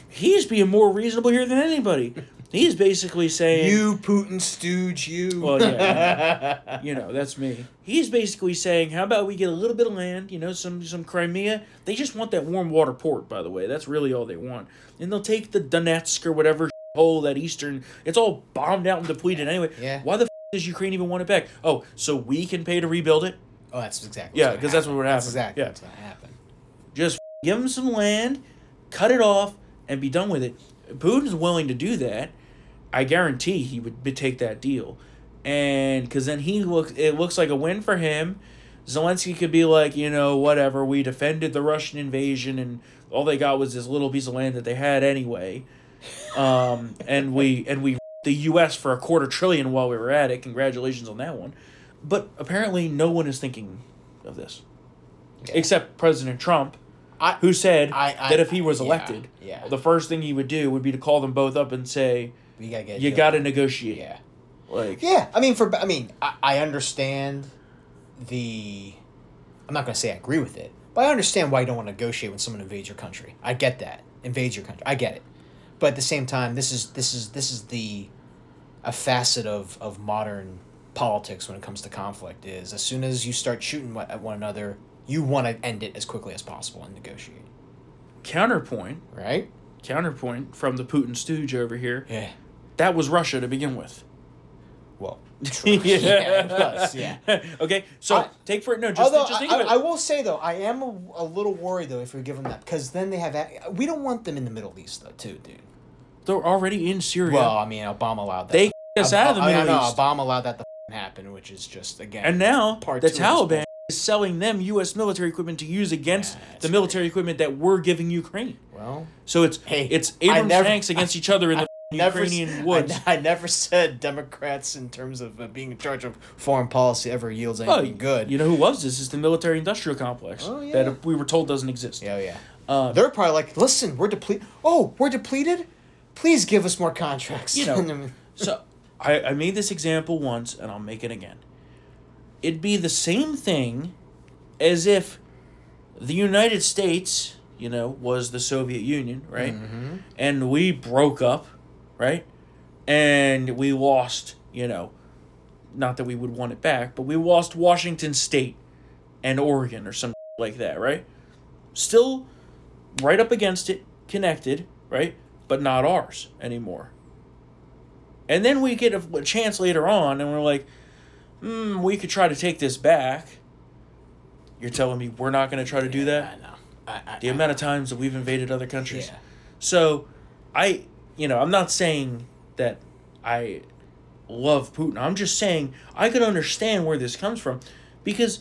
he's being more reasonable here than anybody. He's basically saying. You Putin stooge, you. Well, yeah, you know that's me. He's basically saying, "How about we get a little bit of land? You know, some some Crimea. They just want that warm water port, by the way. That's really all they want. And they'll take the Donetsk or whatever hole that eastern. It's all bombed out and depleted anyway. Yeah. Why the f- does Ukraine even want it back? Oh, so we can pay to rebuild it? Oh, that's exactly. Yeah, because that's what would That's happen. exactly Yeah. what's gonna happen. Just give them some land, cut it off, and be done with it. Putin's willing to do that. I guarantee he would take that deal, and because then he looks, it looks like a win for him. Zelensky could be like, you know, whatever. We defended the Russian invasion, and all they got was this little piece of land that they had anyway. Um, and we and we the U.S. for a quarter trillion while we were at it. Congratulations on that one. But apparently, no one is thinking of this, except President Trump I, who said I- I- that if he was yeah, elected, yeah. the first thing he would do would be to call them both up and say, we gotta get. "You got to negotiate." Yeah. Like, Yeah, I mean, for I mean, I, I understand the. I'm not gonna say I agree with it, but I understand why you don't want to negotiate when someone invades your country. I get that invades your country. I get it, but at the same time, this is this is this is the a facet of of modern politics when it comes to conflict. Is as soon as you start shooting at one another, you want to end it as quickly as possible and negotiate. counterpoint, Right? counterpoint from the Putin stooge over here. Yeah. That was Russia to begin with. Well. true. yeah. It was. Yeah. okay, so I- take for it. No, just, Although just think I, of it. I, I will say though, I am a, a little worried though if we give them that because then they have we don't want them in the Middle East though too, dude. They're already in Syria. Well, I mean, Obama allowed that. they us out of the I- I Middle East, Obama allowed that to happen, which is just again. and now part the two of this Taliban is selling them U.S. military equipment to use against Yeah, the military equipment that we're giving Ukraine. well, So it's Hey, it's Abrams never- tanks against each other in the Ukrainian I, woods. I never said Democrats in terms of uh, being in charge of foreign policy ever yields Oh, anything good. You know who loves this? Is the military industrial complex Oh, yeah. that we were told doesn't exist. yeah, yeah. Uh, They're probably like, listen, we're depleted. Oh, we're depleted. Please give us more contracts. You know, so I, I made this example once and I'll make it again. It'd be the same thing as if the United States, you know, was the Soviet Union, right? And we broke up, right? And we lost, you know, not that we would want it back, but we lost Washington State and Oregon or something like that, right? Still right up against it, connected, right? But not ours anymore. And then we get a, a chance later on, and we're like, hmm, we could try to take this back. You're telling me we're not going to try to do that? I know. I, I, The amount of times that we've invaded other countries. Yeah. So, I you know, I'm not saying that I love Putin. I'm just saying I could understand where this comes from because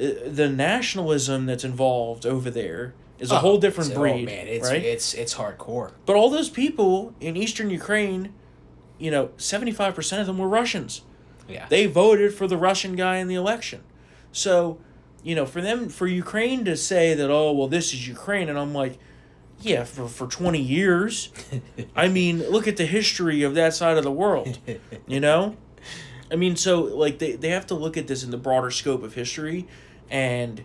uh, the nationalism that's involved over there is a whole different So, breed, man, it's right? it's it's hardcore. But all those people in eastern Ukraine, you know, 75% of them were Russians. Yeah. They voted for the Russian guy in the election. So, you know, for them, for Ukraine to say that, oh, well, this is Ukraine, and I'm like, yeah, for, for 20 years. I mean, look at the history of that side of the world, you know? I mean, so, like, they, they have to look at this in the broader scope of history, and,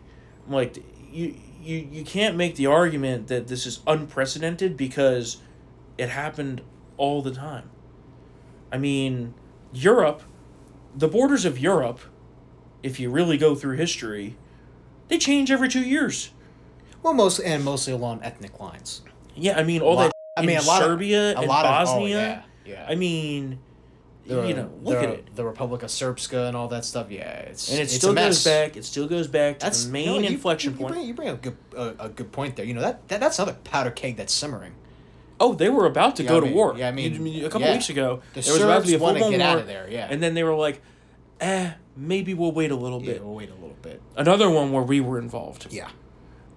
like, you, you, you can't make the argument that this is unprecedented because it happened all the time. I mean, Europe, the borders of Europe, if you really go through history, they change every two years. Well, most and mostly along ethnic lines. Yeah, I mean all lot- that. I mean, a lot of- Serbia a and lot of- oh, Bosnia. yeah, yeah. I mean, The, you know, look the, at it, The Republic of Serbska and all that stuff. Yeah, it's and it it's still goes back. It still goes back to That's the main know, you- inflection you, point. You bring, you bring a good a, a good point there. You know that, that that's another powder keg that's simmering. oh, they were about to Yeah, go I to war. yeah, I mean, a couple yeah. weeks ago, The there was about to be a Serbs full-blown get war, out of there, yeah. and then they were like, "Eh, maybe we'll wait a little Yeah, bit." we'll wait a little bit. Another one where we were involved, Yeah,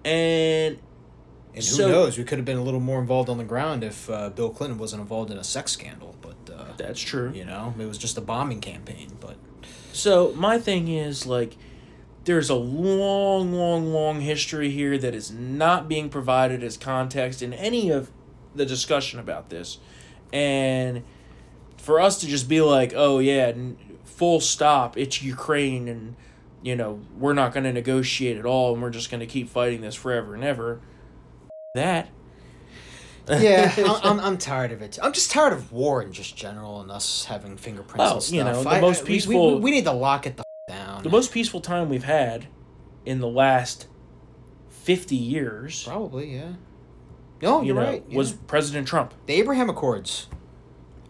and and who So- knows? We could have been a little more involved on the ground if uh, Bill Clinton wasn't involved in a sex scandal. But uh, that's true. you know, it was just a bombing campaign. But So my thing is like there's a long, long, long history here that is not being provided as context in any of the discussion about this. And for us to just be like, oh yeah, full stop, it's Ukraine and you know, we're not going to negotiate at all and we're just going to keep fighting this forever and ever. That yeah, I'm, I'm, I'm tired of it. I'm just tired of war in just general and us having fingerprints Well, and stuff. you know, the I- most I- we- we- peaceful- We, we need to lock it the down. the most peaceful time we've had in the last 50 years, Probably, yeah. No, you you're know, right. yeah. was President Trump. the Abraham Accords.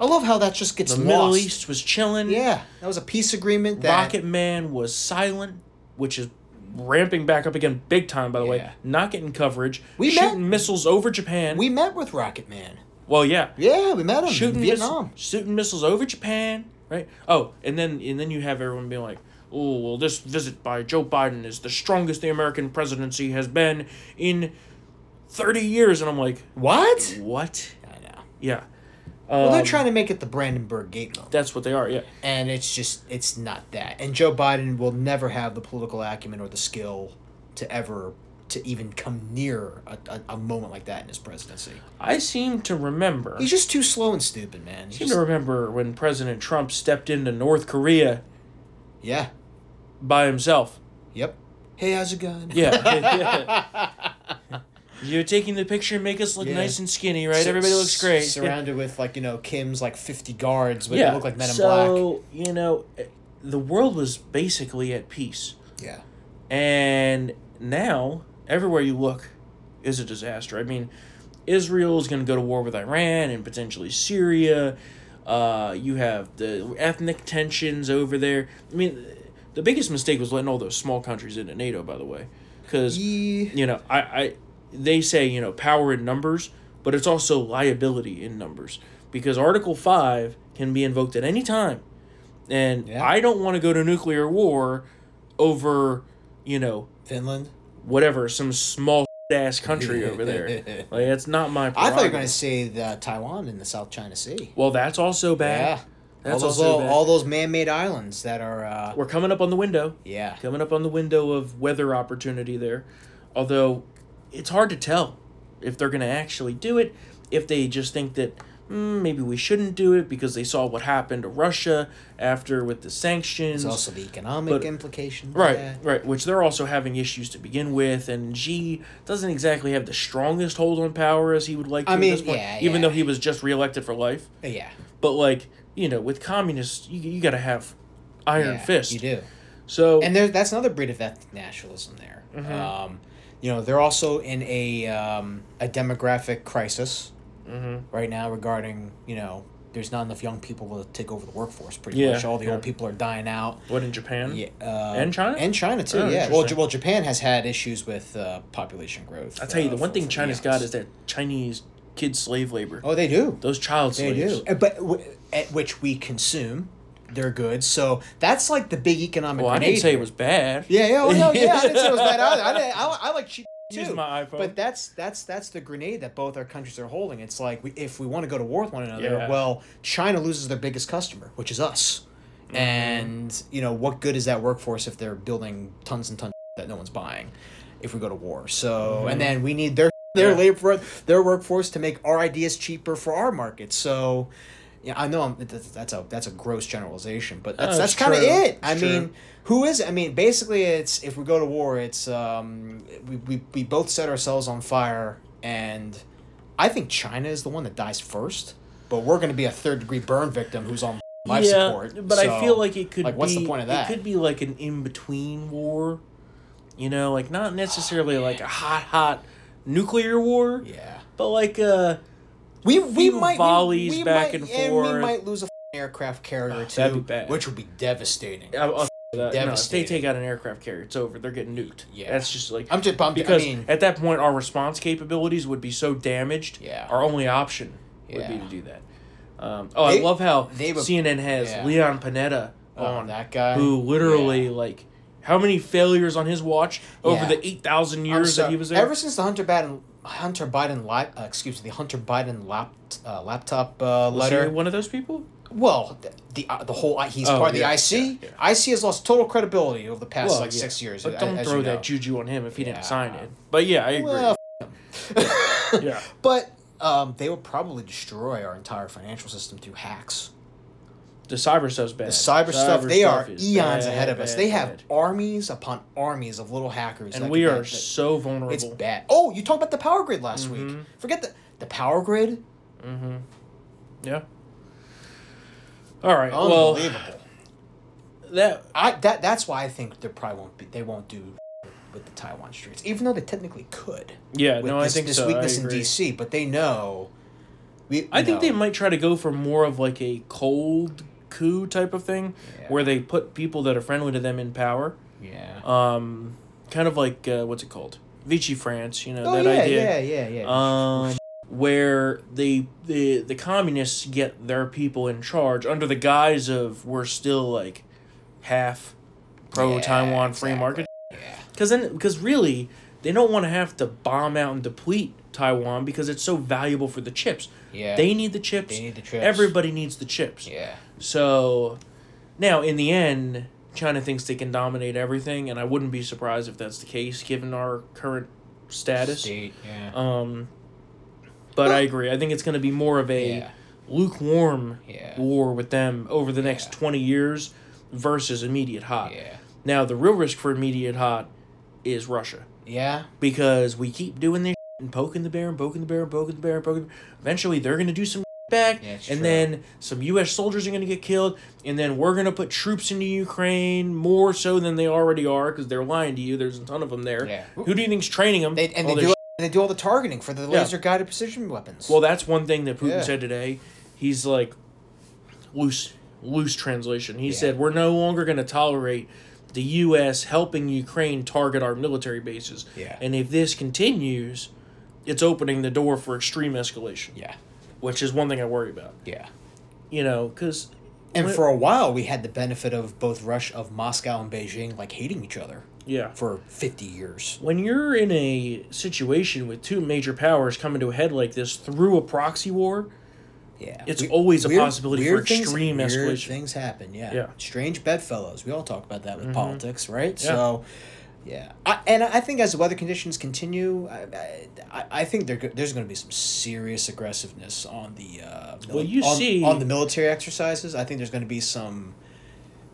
I love how that just gets The lost. Middle East was chilling. Yeah, that was a peace agreement. That Rocket Man was silent, which is ramping back up again big time, by the way. Not getting coverage. We shooting met- missiles over Japan. we met with Rocket Man. well, yeah. Yeah, we met him Shooting in miss- Vietnam. shooting missiles over Japan, right? Oh, and then and then you have everyone being like, "Oh, well, this visit by Joe Biden is the strongest the American presidency has been in thirty years," and I'm like, What? "What?" I know. Yeah. Well, they're Um, trying to make it the Brandenburg Gate moment. That's what they are. Yeah. and it's just it's not that and joe biden will never have the political acumen or the skill to ever to even come near a, a, a moment like that in his presidency I seem to remember. he's just too slow and stupid man He's seem just- to remember when President Trump stepped into North Korea yeah by himself. yep hey how's it going Yeah. You're taking the picture and make us look Yeah. nice and skinny, right? Sur- Everybody looks great. surrounded with like you know kim's like 50 guards but yeah. they look like men in black so, you know, eh, the world was basically at peace. yeah And now, everywhere you look is a disaster. I mean, Israel is going to go to war with Iran and potentially Syria. Uh, you have the ethnic tensions over there. I mean, the biggest mistake was letting all those small countries into NATO, by the way. Because, Ye- you know, I, I they say, you know, power in numbers, but it's also liability in numbers. Because Article 5 can be invoked at any time. And Yeah. I don't want to go to nuclear war over, you know, finland whatever, some small ass country over there. Like it's not my. Problem. I thought you were going to say the taiwan in the south china sea Well, that's also bad. yeah That's all those, also little, bad. all those man-made islands that are uh, We're coming up on the window. yeah Coming up on the window of weather opportunity there. Although, it's hard to tell if they're going to actually do it. If they just think that mm, maybe we shouldn't do it because they saw what happened to Russia after with the sanctions. There's also the economic But- implications. Right, right. Which they're also having issues to begin with, and Xi doesn't exactly have the strongest hold on power as he would like to I at mean, this point, yeah, even yeah. though he was just reelected for life. Yeah. But like you know, with communists, you, you got to have iron yeah, fist. You do. So And there, that's another breed of ethnic nationalism there. Mm-hmm. Um, you know, they're also in a um, a demographic crisis Mm-hmm. right now regarding you know there's not enough young people to take over the workforce. Pretty Yeah, much, all the yeah. old people are dying out. what in Japan? Yeah, uh, And China? and China too. Oh, yeah. Well. J- well, Japan has had issues with uh, population growth. I tell you, uh, the one for- thing for China's got is that Chinese kid slave labor. Oh, they do. Those child They slaves. do. Uh, But w- at which we consume their goods. So that's like the big economic. Well, I didn't say it was bad. Yeah, yeah, oh, no, yeah. I didn't say it was bad either. I, didn't, I, I like cheap too. my iPhone. But that's that's that's the grenade that both our countries are holding. It's like we, if we want to go to war with one another, Yeah. well, China loses their biggest customer, which is us. Mm-hmm. And you know what good is that workforce if they're building tons and tons that no one's buying? If we go to war, so and then we need their their Mm-hmm. Yeah. labor their workforce to make our ideas cheaper for our market. So. Yeah, I know I'm, that's that's a that's a gross generalization, but that's No, that's kind of true. it. I It's mean, who is I mean, basically, it's if we go to war, it's um, we, we we both set ourselves on fire, and I think China is the one that dies first, but we're going to be a third degree burn victim who's on life yeah, support. but I feel like it could. like, what's the point of that? It could be like an in between war. You know, like not necessarily like a hot, hot nuclear war, yeah, but like uh we we might we- volleys we, back might, and we might lose a aircraft carrier too, that'd be bad. which would be devastating. I, I'll, that. No, if they take out an aircraft carrier, it's over. They're getting nuked. Yeah. that's just like I'm just bummed. because I mean, at that point our response capabilities would be so damaged. Yeah. our only option would be to do that. Um, oh, They- I love how they would- CNN has yeah. Leon Panetta Oh, on that guy? who literally Yeah. like how many failures on his watch over Yeah. the eight thousand years that he was there. Ever since the Hunter Biden Hunter Biden lap, uh, excuse me, the Hunter Biden lap, uh, laptop uh, letter. one of those people. Well, the the, uh, the whole he's Oh, part of the IC. yeah, yeah. IC has lost total credibility over the past Well, like yeah. six years. But don't throw you know. that juju on him if he Yeah. didn't sign it. But yeah, I agree. Well, yeah. But um, they will probably destroy our entire financial system through hacks. The cyber stuff's bad. The cyber, stuff, they are eons bad, ahead of us. bad, they have armies upon armies of little hackers. and we are that- so vulnerable. It's bad. Oh, you talked about the power grid last Mm-hmm. week. Forget the the power grid. Mhm. Yeah. All right. Well, Unbelievable. that I that that's why I think there probably won't be. They won't do with the Taiwan Straits, even though they technically could. yeah. with No, this, I think this so. I weakness in. DC, but they know. We, I think they might try to go for more of like a cold coup type of thing, Yeah. where they put people that are friendly to them in power. Yeah. Um, kind of like uh, what's it called? Vichy France. You know oh that yeah, idea. yeah, yeah, yeah. um, where they the the communists get their people in charge under the guise of we're still like half pro Taiwan free exactly. market. yeah. Because then, because really, they don't want to have to bomb out and deplete Taiwan because it's so valuable for the chips. Yeah. They need the chips. They need the chips. Everybody needs the chips. Yeah. So, now in the end, China thinks they can dominate everything, and I wouldn't be surprised if that's the case given our current status. State. Yeah. Um, but I agree. I think it's going to be more of a Yeah. lukewarm Yeah. war with them over the next 20 years versus immediate hot. yeah. Now, the real risk for immediate hot is Russia Yeah. because we keep doing this and poking the bear and poking the bear and poking the bear and poking. The Eventually, they're going to do some back, Yeah, and true. then some U.S. soldiers are going to get killed, and then we're going to put troops into Ukraine more so than they already are because they're lying to you. There's a ton of them there. Yeah. Who do you think's training them? They, and All they do and they do all the targeting for the laser guided precision weapons. Well, that's one thing that Putin Yeah. said today. He's like loose loose translation. He said we're no longer going to tolerate the U.S. helping Ukraine target our military bases. Yeah. And if this continues, it's opening the door for extreme escalation. yeah. Which is one thing I worry about. Yeah. You know, because And for a while, we had the benefit of both rush of Moscow and Beijing, like hating each other yeah. for fifty years. When you're in a situation with two major powers coming to a head like this through a proxy war, Yeah, It's always a possibility for things- extreme weird escalation. Things happen. Yeah. Yeah. Mm-hmm. Strange bedfellows. We all talk about that with politics, right? Yeah. So, yeah. I, and I think as the weather conditions continue, I, I, I think there, there's going to be some serious aggressiveness on the. Uh, mili- Well, you on, see- on the military exercises. I think there's going to be some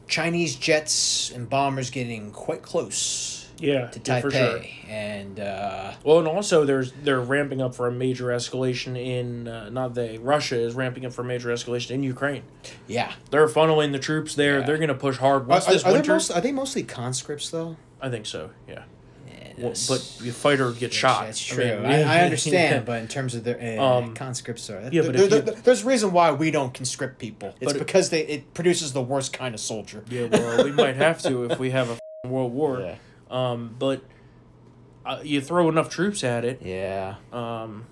Chinese jets and bombers getting quite close yeah, to yeah, Taipei, for sure. and uh, Well, and also there's they're ramping up for a major escalation in uh, not they Russia is ramping up for a major escalation in Ukraine. yeah. They're funneling the troops there. Yeah. They're going to push hard once are, this are most, are they mostly conscripts though? I think so. Yeah. Yeah, Well, but your fighter gets shot. That's I true. mean, I, I, understand, yeah. but in terms of their uh, Um, conscripts, are yeah, but there- if you- there's a reason why we don't conscript people. It's But it- because they it produces the worst kind of soldier. Yeah, well, we might have to if we have a world war. Yeah. Um, but uh, you throw enough troops at it, Yeah. um,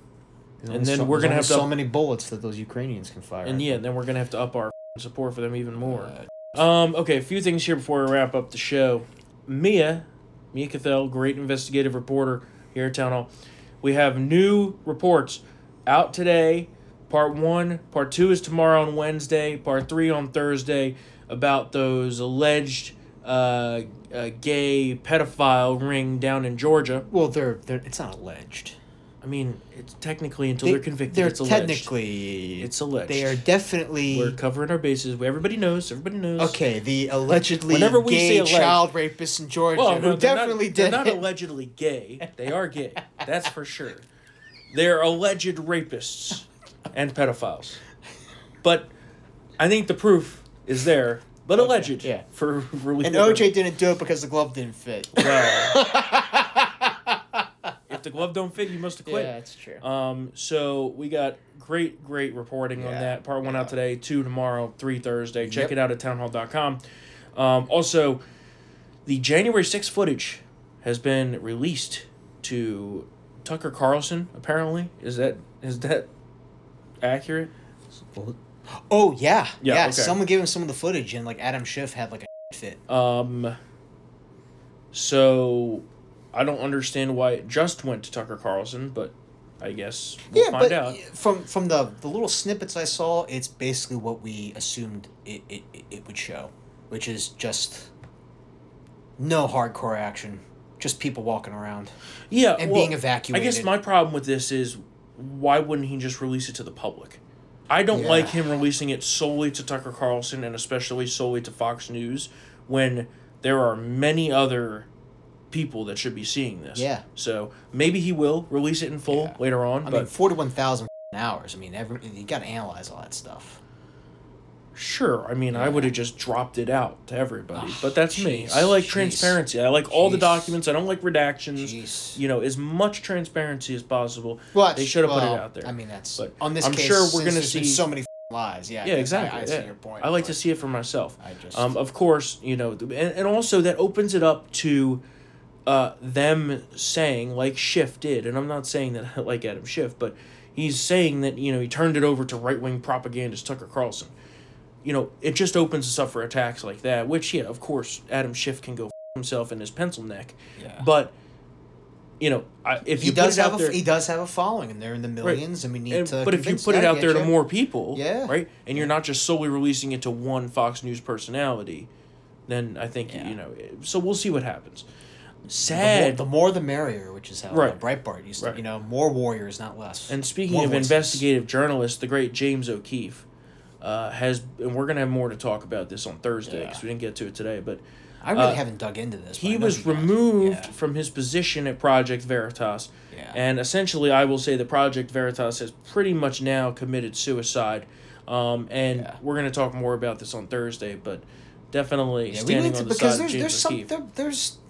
and then So- we're gonna have to so many bullets that those Ukrainians can fire. and yeah, then we're gonna have to up our support for them even more. Um, okay, a few things here before we wrap up the show. Mia, Mia Cathell, great investigative reporter here at Town Hall. We have new reports out today. Part one, part two is tomorrow on Wednesday. Part three on Thursday about those alleged uh, uh, gay pedophile ring down in Georgia. Well, they're they're it's not alleged. I mean, it's technically until They, they're convicted. They're it's alleged. technically It's alleged. They are definitely We're covering our bases. Everybody knows. Everybody knows. okay. The allegedly Whenever we say gay alleged- child rapists in Georgia Well, who no, they're definitely not, did They're not allegedly gay. They are gay. That's for sure. They're alleged rapists and pedophiles. But I think the proof is there, but alleged. yeah. For for and OJ didn't do it because the glove didn't fit. Well, if the glove don't fit, you must have quit. Yeah, that's true. Um, so we got great, great reporting on that. Part one out today, two tomorrow, three Thursday. Check Yep. it out at townhall.com. Um, also, the January 6th footage has been released to Tucker Carlson, apparently. Is that is that accurate? oh yeah, Yeah, yeah. okay. Someone gave him some of the footage, and like Adam Schiff had like a fit. Um, so I don't understand why it just went to Tucker Carlson, but I guess we'll yeah, find but out. from from the the little snippets I saw, it's basically what we assumed it, it, it- it would show, which is just no hardcore action, just people walking around. Yeah, and well, being evacuated. I guess my problem with this is why wouldn't he just release it to the public? I don't Yeah. like him releasing it solely to Tucker Carlson and especially solely to Fox News when there are many other people that should be seeing this. Yeah. So maybe he will release it in full Yeah. later on, I but mean, forty one thousand hours. I mean, every you got to analyze all that stuff. sure. I mean, I would have just dropped it out to everybody, Oh, but that's me. I like jeez. transparency. I like all the documents. I don't like redactions. Jeez. You know, as much transparency as possible. Well, they should have put it out there. I mean, that's But on this I'm case. sure we're gonna see- so many lies. Yeah, yeah, exactly. I, I yeah. see your point. I like to see it for myself. I just Um, of course, you know, and, and also that opens it up to uh, them saying, like Schiff did, and I'm not saying that like Adam Schiff, but he's saying that, you know, he turned it over to right wing propagandist Tucker Carlson. You know, it just opens us up for attacks like that, which, yeah, of course, Adam Schiff can go f- himself in his pencil neck. Yeah. But, you know, I, if he you does put it have out a there, he does have a following, and they're in the millions, and we need and- to. but if you put it out there to more people, Yeah. right, and you're not just solely releasing it to one Fox News personality, then I think Yeah. you know. So we'll see what happens. The more, Sad. the more the merrier, which is how Right. Breitbart used to. Right. You know, more warriors, not less. and speaking More of voices. investigative journalists, the great James O'Keefe uh, has, and we're gonna have more to talk about this on Thursday because Yeah. we didn't get to it today, but. I really uh, haven't dug into this. He was removed Yeah. from his position at Project Veritas. Yeah. And essentially, I will say that Project Veritas has pretty much now committed suicide. Um, and Yeah. we're going to talk more about this on Thursday, but definitely Yeah, we standing need to on the because side of there's there's James some O'Keefe. there, there's there,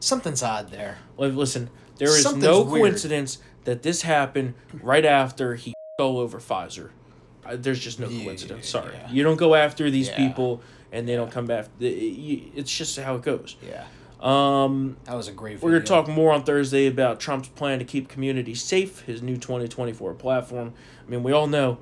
something's odd there. Well, listen, there is Something's no weird. coincidence that this happened right after he all over Pfizer. Uh, there's just no Yeah, coincidence. Sorry, yeah. you don't go after these Yeah. people and they don't come back. It's just how it goes. Yeah, Um, that was a great. We're going to talk more on Thursday about Trump's plan to keep communities safe, his new 2024 platform. I mean, we all know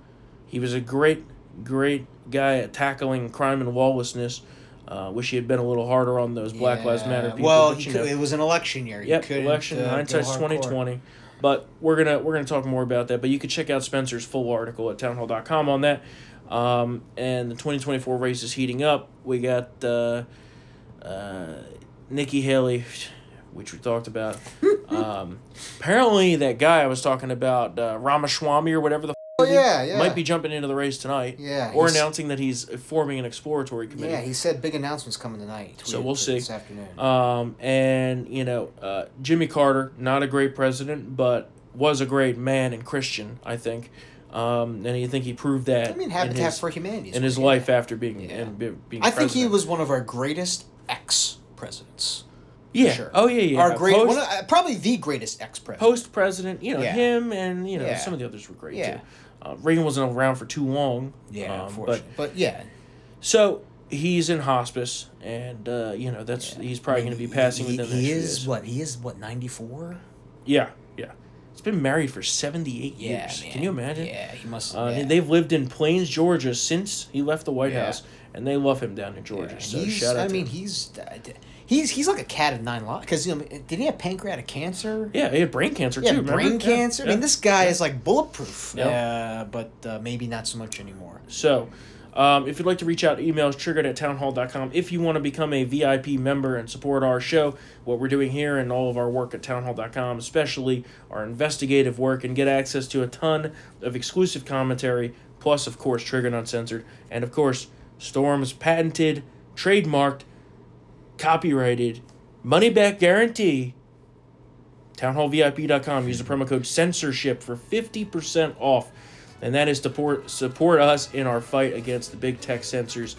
he was a great, great guy at tackling crime and lawlessness. Uh, wish he had been a little harder on those Black Lives Matter people. Well, but, you could, know, it was an election year. He Yep, couldn't, election uh, go hindsight's twenty twenty. But we're gonna we're gonna talk more about that. But you can check out Spencer's full article at townhall.com on that. Um, and the twenty twenty four race is heating up. We got uh, uh, Nikki Haley, which we talked about. um, apparently, that guy I was talking about, uh, Ramaswamy or whatever the Yeah, yeah. might be jumping into the race tonight. Yeah, or announcing that he's forming an exploratory committee. Yeah, he said big announcements coming tonight. So we'll see. this afternoon. Um, and you know, uh, Jimmy Carter, not a great president, but was a great man and Christian, I think. Um, and I think he proved that I mean, in Habitat his, for Humanity. in his life after being Yeah. and be, being. I think he was one of our greatest ex presidents. Yeah. Sure. Oh yeah, yeah. Our great, Post, one of, uh, probably the greatest ex president. post president, you know Yeah. him and you know Yeah. some of the others were great Yeah. too. Uh, Reagan wasn't around for too long. Yeah, um, but. But, yeah, so he's in hospice, and uh, you know that's he's probably going to be passing he, within the he is what he is what ninety four. Yeah, yeah. He's been married for 78 Yeah, years. man. Can you imagine? Yeah, he must. Uh, yeah. They've lived in Plains, Georgia since he left the White Yeah. House, and they love him down in Georgia. Yeah, so he's, shout out I to mean, him. he's he's he's like a cat of nine lives. Because you know, did he have pancreatic cancer? Yeah, he had brain cancer Yeah, too. remember? brain Yeah, cancer. I mean, this guy is like bulletproof. Yeah. Uh, but uh, maybe not so much anymore. So, um, if you'd like to reach out, email is triggered at townhall.com. If you want to become a VIP member and support our show, what we're doing here and all of our work at townhall.com, especially our investigative work, and get access to a ton of exclusive commentary, plus, of course, Triggered Uncensored, and of course, Storm's patented, trademarked, copyrighted, money back guarantee. Townhallvip.com. Use the promo code censorship for 50% off. And that is to support, support us in our fight against the big tech censors.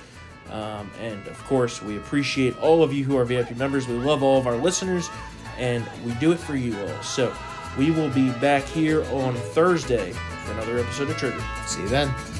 Um, and of course, we appreciate all of you who are VIP members. We love all of our listeners, and we do it for you all. So we will be back here on Thursday for another episode of Trigger. See you then.